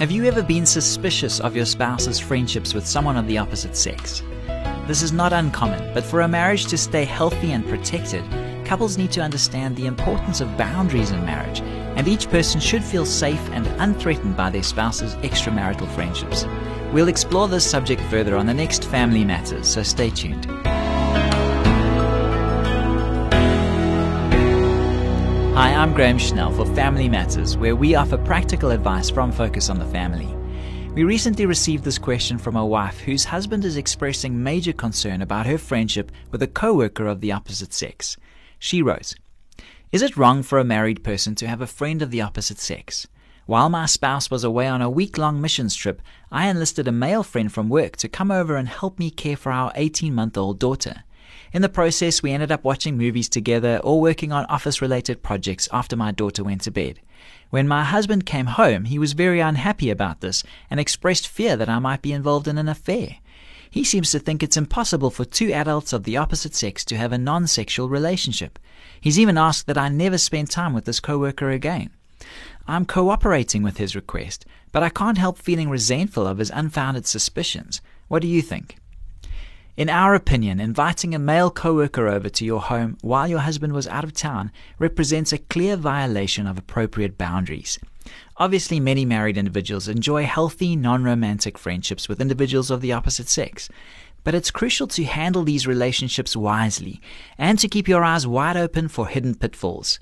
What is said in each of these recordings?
Have you ever been suspicious of your spouse's friendships with someone of the opposite sex? This is not uncommon, but for a marriage to stay healthy and protected, couples need to understand the importance of boundaries in marriage, and each person should feel safe and unthreatened by their spouse's extramarital friendships. We'll explore this subject further on the next Family Matters, so stay tuned. I'm Graham Schnell for Family Matters, where we offer practical advice from Focus on the Family. We recently received this question from a wife whose husband is expressing major concern about her friendship with a co worker of the opposite sex. She wrote Is it wrong for a married person to have a friend of the opposite sex? While my spouse was away on a week long missions trip, I enlisted a male friend from work to come over and help me care for our 18 month old daughter. In the process, we ended up watching movies together or working on office related projects after my daughter went to bed. When my husband came home, he was very unhappy about this and expressed fear that I might be involved in an affair. He seems to think it's impossible for two adults of the opposite sex to have a non sexual relationship. He's even asked that I never spend time with this coworker again. I'm cooperating with his request, but I can't help feeling resentful of his unfounded suspicions. What do you think? In our opinion, inviting a male coworker over to your home while your husband was out of town represents a clear violation of appropriate boundaries. Obviously, many married individuals enjoy healthy, non romantic friendships with individuals of the opposite sex. But it's crucial to handle these relationships wisely and to keep your eyes wide open for hidden pitfalls.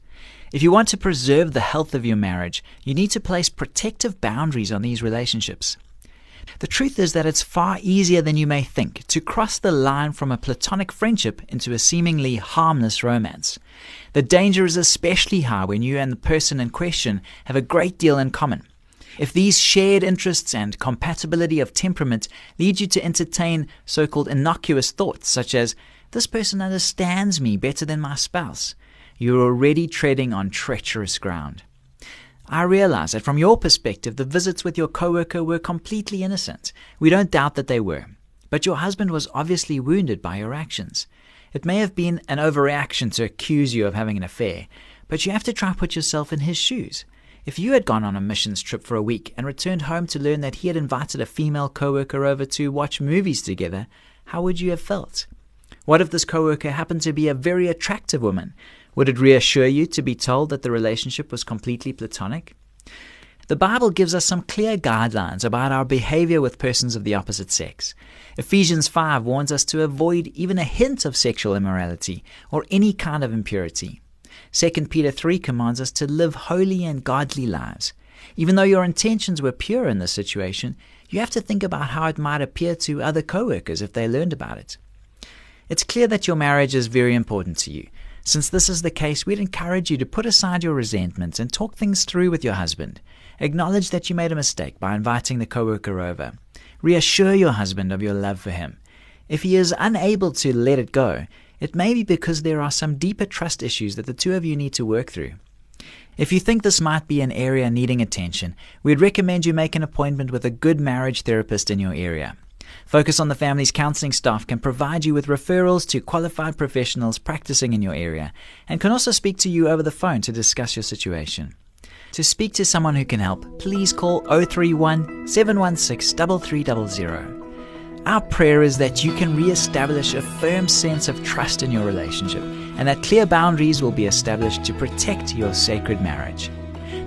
If you want to preserve the health of your marriage, you need to place protective boundaries on these relationships. The truth is that it's far easier than you may think to cross the line from a platonic friendship into a seemingly harmless romance. The danger is especially high when you and the person in question have a great deal in common. If these shared interests and compatibility of temperament lead you to entertain so called innocuous thoughts, such as, this person understands me better than my spouse, you're already treading on treacherous ground. I realize that from your perspective, the visits with your coworker were completely innocent. We don't doubt that they were. But your husband was obviously wounded by your actions. It may have been an overreaction to accuse you of having an affair, but you have to try and put yourself in his shoes. If you had gone on a missions trip for a week and returned home to learn that he had invited a female coworker over to watch movies together, how would you have felt? What if this coworker happened to be a very attractive woman would it reassure you to be told that the relationship was completely platonic? The Bible gives us some clear guidelines about our behavior with persons of the opposite sex. Ephesians 5 warns us to avoid even a hint of sexual immorality or any kind of impurity. 2 Peter 3 commands us to live holy and godly lives. Even though your intentions were pure in this situation, you have to think about how it might appear to other coworkers if they learned about it. It's clear that your marriage is very important to you, since this is the case, we'd encourage you to put aside your resentments and talk things through with your husband. Acknowledge that you made a mistake by inviting the coworker over. Reassure your husband of your love for him. If he is unable to let it go, it may be because there are some deeper trust issues that the two of you need to work through. If you think this might be an area needing attention, we'd recommend you make an appointment with a good marriage therapist in your area. Focus on the Family's counseling staff can provide you with referrals to qualified professionals practicing in your area and can also speak to you over the phone to discuss your situation. To speak to someone who can help, please call 031 716 3300. Our prayer is that you can re-establish a firm sense of trust in your relationship and that clear boundaries will be established to protect your sacred marriage.